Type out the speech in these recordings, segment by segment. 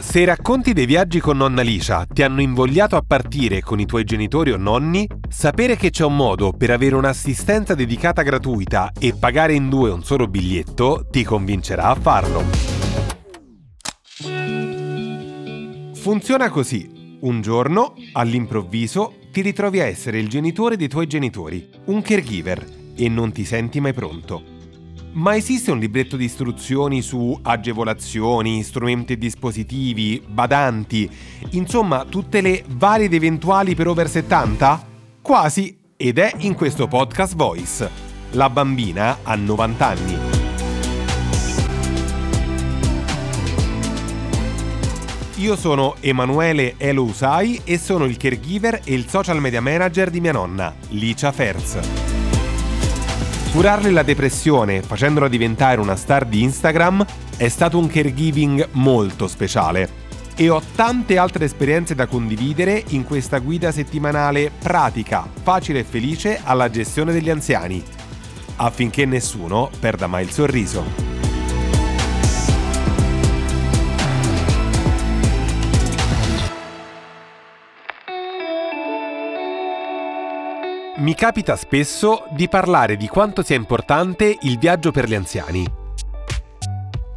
Se i racconti dei viaggi con nonna Licia ti hanno invogliato a partire con i tuoi genitori o nonni, sapere che c'è un modo per avere un'assistenza dedicata gratuita e pagare in due un solo biglietto ti convincerà a farlo. Funziona così. Un giorno, all'improvviso, ti ritrovi a essere il genitore dei tuoi genitori, un caregiver, e non ti senti mai pronto. Ma esiste un libretto di istruzioni su agevolazioni, strumenti e dispositivi, badanti, insomma tutte le varie ed eventuali per over 70? Quasi, ed è in questo podcast Voice. La bambina ha 90 anni. Io sono Emanuele Elo Usai e sono il caregiver e il social media manager di mia nonna, Licia Ferz. Curarle la depressione facendola diventare una star di Instagram è stato un caregiving molto speciale e ho tante altre esperienze da condividere in questa guida settimanale pratica, facile e felice alla gestione degli anziani, affinché nessuno perda mai il sorriso. Mi capita spesso di parlare di quanto sia importante il viaggio per gli anziani.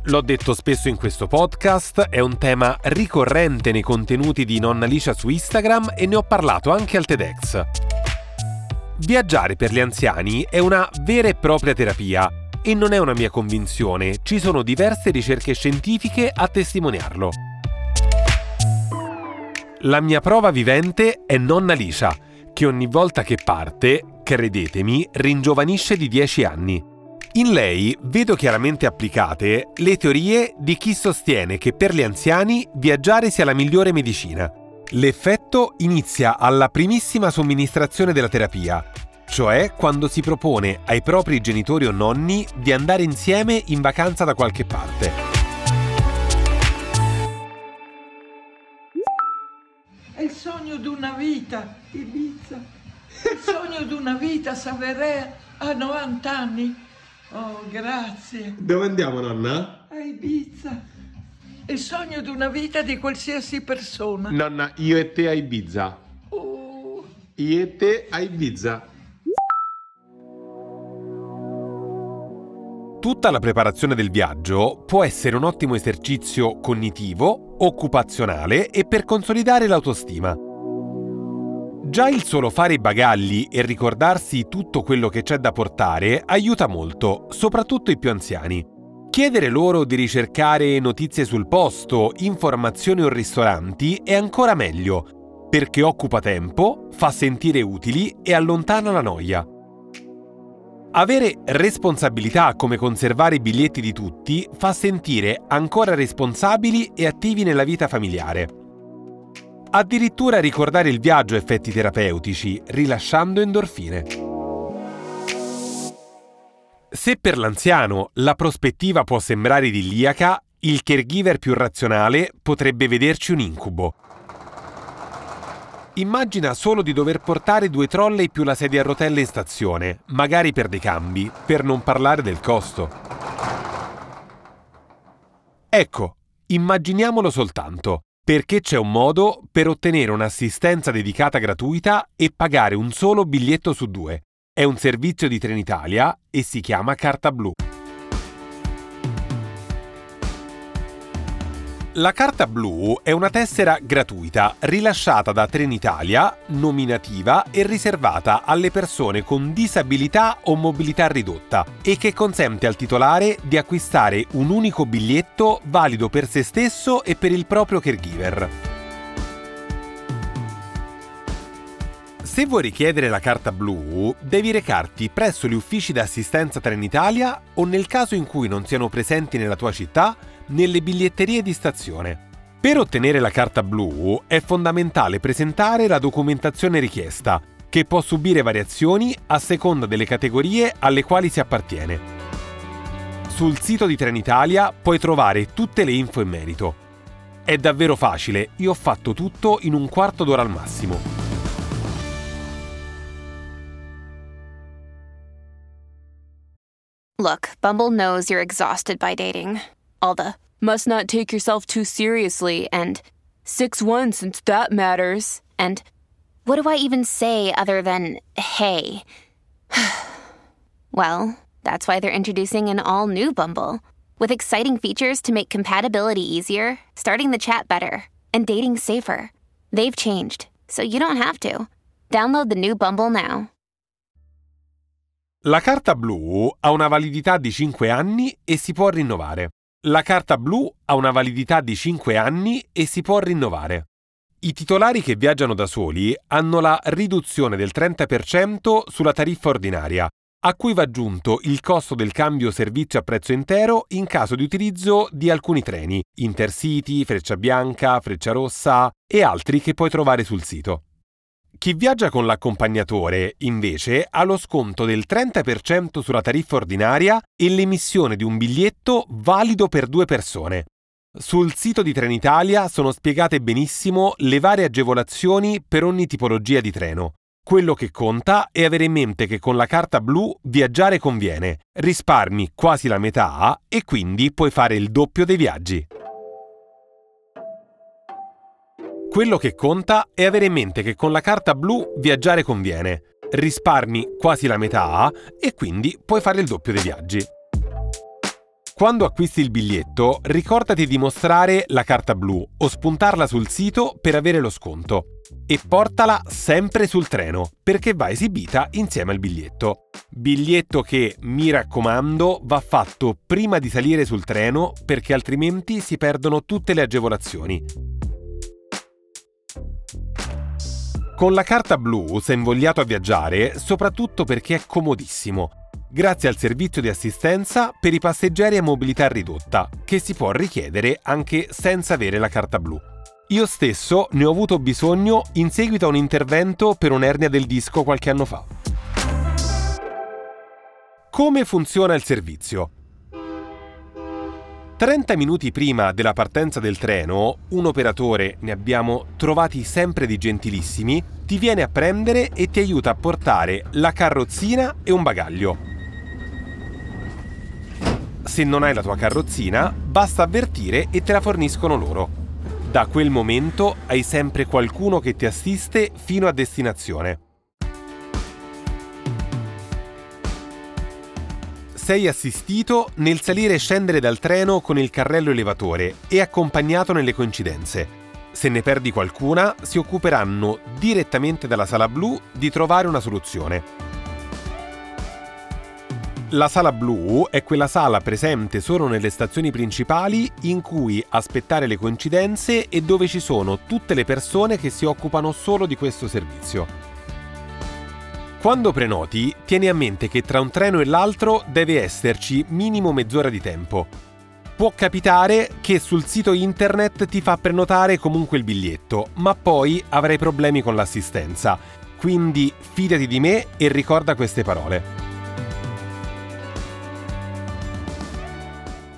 L'ho detto spesso in questo podcast, è un tema ricorrente nei contenuti di Nonna Alicia su Instagram e ne ho parlato anche al TEDx. Viaggiare per gli anziani è una vera e propria terapia e non è una mia convinzione, ci sono diverse ricerche scientifiche a testimoniarlo. La mia prova vivente è Nonna Alicia, che ogni volta che parte, credetemi, ringiovanisce di 10 anni. In lei vedo chiaramente applicate le teorie di chi sostiene che per gli anziani viaggiare sia la migliore medicina. L'effetto inizia alla primissima somministrazione della terapia, cioè quando si propone ai propri genitori o nonni di andare insieme in vacanza da qualche parte. È il sogno di una vita, Ibiza. Il sogno di una vita, Saverea, a 90 anni. Oh, grazie. Dove andiamo, nonna? A Ibiza. Il sogno di una vita di qualsiasi persona. Nonna, io e te a Ibiza. Oh, Io e te a Ibiza. Tutta la preparazione del viaggio può essere un ottimo esercizio cognitivo, occupazionale e per consolidare l'autostima. Già il solo fare i bagagli e ricordarsi tutto quello che c'è da portare aiuta molto, soprattutto i più anziani. Chiedere loro di ricercare notizie sul posto, informazioni o ristoranti è ancora meglio, perché occupa tempo, fa sentire utili e allontana la noia. Avere responsabilità come conservare i biglietti di tutti fa sentire ancora responsabili e attivi nella vita familiare. Addirittura ricordare il viaggio ha effetti terapeutici, rilasciando endorfine. Se per l'anziano la prospettiva può sembrare idilliaca, il caregiver più razionale potrebbe vederci un incubo. Immagina solo di dover portare due trolley più la sedia a rotelle in stazione, magari per dei cambi, per non parlare del costo. Ecco, immaginiamolo soltanto, perché c'è un modo per ottenere un'assistenza dedicata gratuita e pagare un solo biglietto su due. È un servizio di Trenitalia e si chiama Carta Blu. La carta blu è una tessera gratuita rilasciata da Trenitalia, nominativa e riservata alle persone con disabilità o mobilità ridotta e che consente al titolare di acquistare un unico biglietto valido per se stesso e per il proprio caregiver. Se vuoi richiedere la carta blu, devi recarti presso gli uffici d'assistenza Trenitalia o nel caso in cui non siano presenti nella tua città, nelle biglietterie di stazione. Per ottenere la carta blu è fondamentale presentare la documentazione richiesta, che può subire variazioni a seconda delle categorie alle quali si appartiene. Sul sito di Trenitalia puoi trovare tutte le info in merito. È davvero facile, io ho fatto tutto in un quarto d'ora al massimo. Look, Bumble knows you're exhausted by dating. All the must not take yourself too seriously and 6 1 since that matters. And what do I even say other than hey? well, that's why they're introducing an all new Bumble with exciting features to make compatibility easier, starting the chat better, and dating safer. They've changed, so you don't have to. Download the new Bumble now. La carta blu ha una validità di 5 anni e si può rinnovare. La carta blu ha una validità di 5 anni e si può rinnovare. I titolari che viaggiano da soli hanno la riduzione del 30% sulla tariffa ordinaria, a cui va aggiunto il costo del cambio servizio a prezzo intero in caso di utilizzo di alcuni treni, Intercity, Freccia Bianca, Freccia Rossa e altri che puoi trovare sul sito. Chi viaggia con l'accompagnatore, invece, ha lo sconto del 30% sulla tariffa ordinaria e l'emissione di un biglietto valido per due persone. Sul sito di Trenitalia sono spiegate benissimo le varie agevolazioni per ogni tipologia di treno. Quello che conta è avere in mente che con la carta blu viaggiare conviene, risparmi quasi la metà e quindi puoi fare il doppio dei viaggi. Quello che conta è avere in mente che con la carta blu viaggiare conviene, risparmi quasi la metà e quindi puoi fare il doppio dei viaggi. Quando acquisti il biglietto, ricordati di mostrare la carta blu o spuntarla sul sito per avere lo sconto. E portala sempre sul treno, perché va esibita insieme al biglietto. Biglietto che, mi raccomando, va fatto prima di salire sul treno perché altrimenti si perdono tutte le agevolazioni. Con la carta blu sei invogliato a viaggiare soprattutto perché è comodissimo, grazie al servizio di assistenza per i passeggeri a mobilità ridotta, che si può richiedere anche senza avere la carta blu. Io stesso ne ho avuto bisogno in seguito a un intervento per un'ernia del disco qualche anno fa. Come funziona il servizio? 30 minuti prima della partenza del treno, un operatore, ne abbiamo trovati sempre di gentilissimi, ti viene a prendere e ti aiuta a portare la carrozzina e un bagaglio. Se non hai la tua carrozzina, basta avvertire e te la forniscono loro. Da quel momento hai sempre qualcuno che ti assiste fino a destinazione. Sei assistito nel salire e scendere dal treno con il carrello elevatore e accompagnato nelle coincidenze. Se ne perdi qualcuna, si occuperanno direttamente dalla sala blu di trovare una soluzione. La sala blu è quella sala presente solo nelle stazioni principali in cui aspettare le coincidenze e dove ci sono tutte le persone che si occupano solo di questo servizio. Quando prenoti, tieni a mente che tra un treno e l'altro deve esserci minimo mezz'ora di tempo. Può capitare che sul sito internet ti fa prenotare comunque il biglietto, ma poi avrai problemi con l'assistenza. Quindi fidati di me e ricorda queste parole.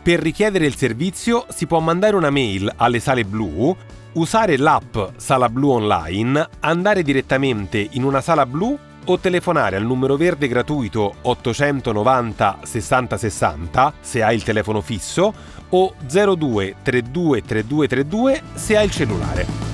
Per richiedere il servizio si può mandare una mail alle sale blu, usare l'app Sala Blu Online, andare direttamente in una sala blu o telefonare al numero verde gratuito 890 60 60 se hai il telefono fisso o 02 32 32 32 se hai il cellulare.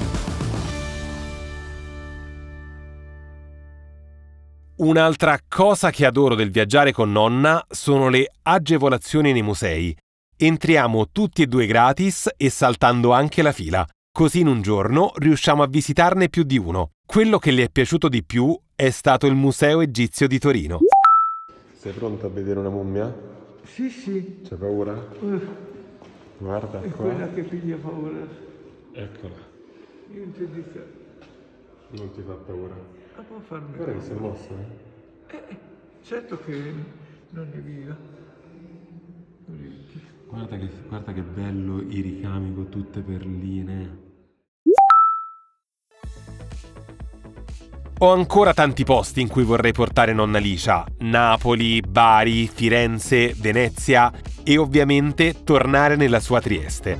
Un'altra cosa che adoro del viaggiare con nonna sono le agevolazioni nei musei. Entriamo tutti e due gratis e saltando anche la fila. Così in un giorno riusciamo a visitarne più di uno. Quello che le è piaciuto di più è stato il Museo Egizio di Torino. Sei pronto a vedere una mummia? Sì, sì. C'è paura? Uh, Guarda è qua. quella che piglia paura. Eccola. Io ti dico. Non ti fa paura. la può fare un Guarda che si è mossa, eh. Eh, certo che non è viva. Orecchie. Guarda che, guarda che bello i ricami con tutte perline. Ho ancora tanti posti in cui vorrei portare nonna Licia. Napoli, Bari, Firenze, Venezia e ovviamente tornare nella sua Trieste.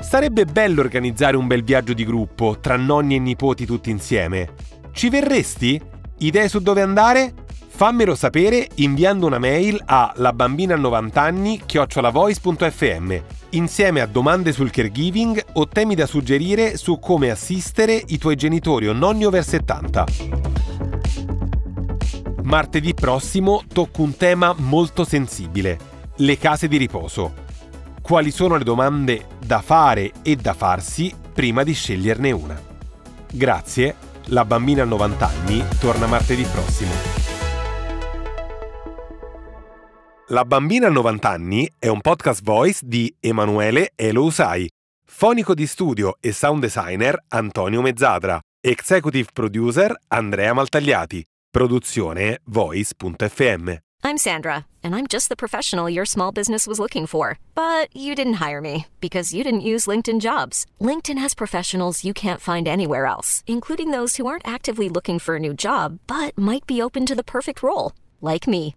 Sarebbe bello organizzare un bel viaggio di gruppo tra nonni e nipoti tutti insieme. Ci verresti? Idee su dove andare? Fammelo sapere inviando una mail a labambina90anni chiocciolavoice.fm insieme a domande sul caregiving o temi da suggerire su come assistere i tuoi genitori o nonni over 70. Martedì prossimo tocco un tema molto sensibile, le case di riposo. Quali sono le domande da fare e da farsi prima di sceglierne una? Grazie, la bambina a 90 anni torna martedì prossimo. La bambina a 90 anni è un podcast voice di Emanuele Elousai, fonico di studio e sound designer Antonio Mezzadra, executive producer Andrea Maltagliati, produzione voice.fm. I'm Sandra, and I'm just the professional your small business was looking for. But you didn't hire me because you didn't use LinkedIn jobs. LinkedIn has professionals you can't find anywhere else, including those who aren't actively looking for a new job but might be open to the perfect role, like me.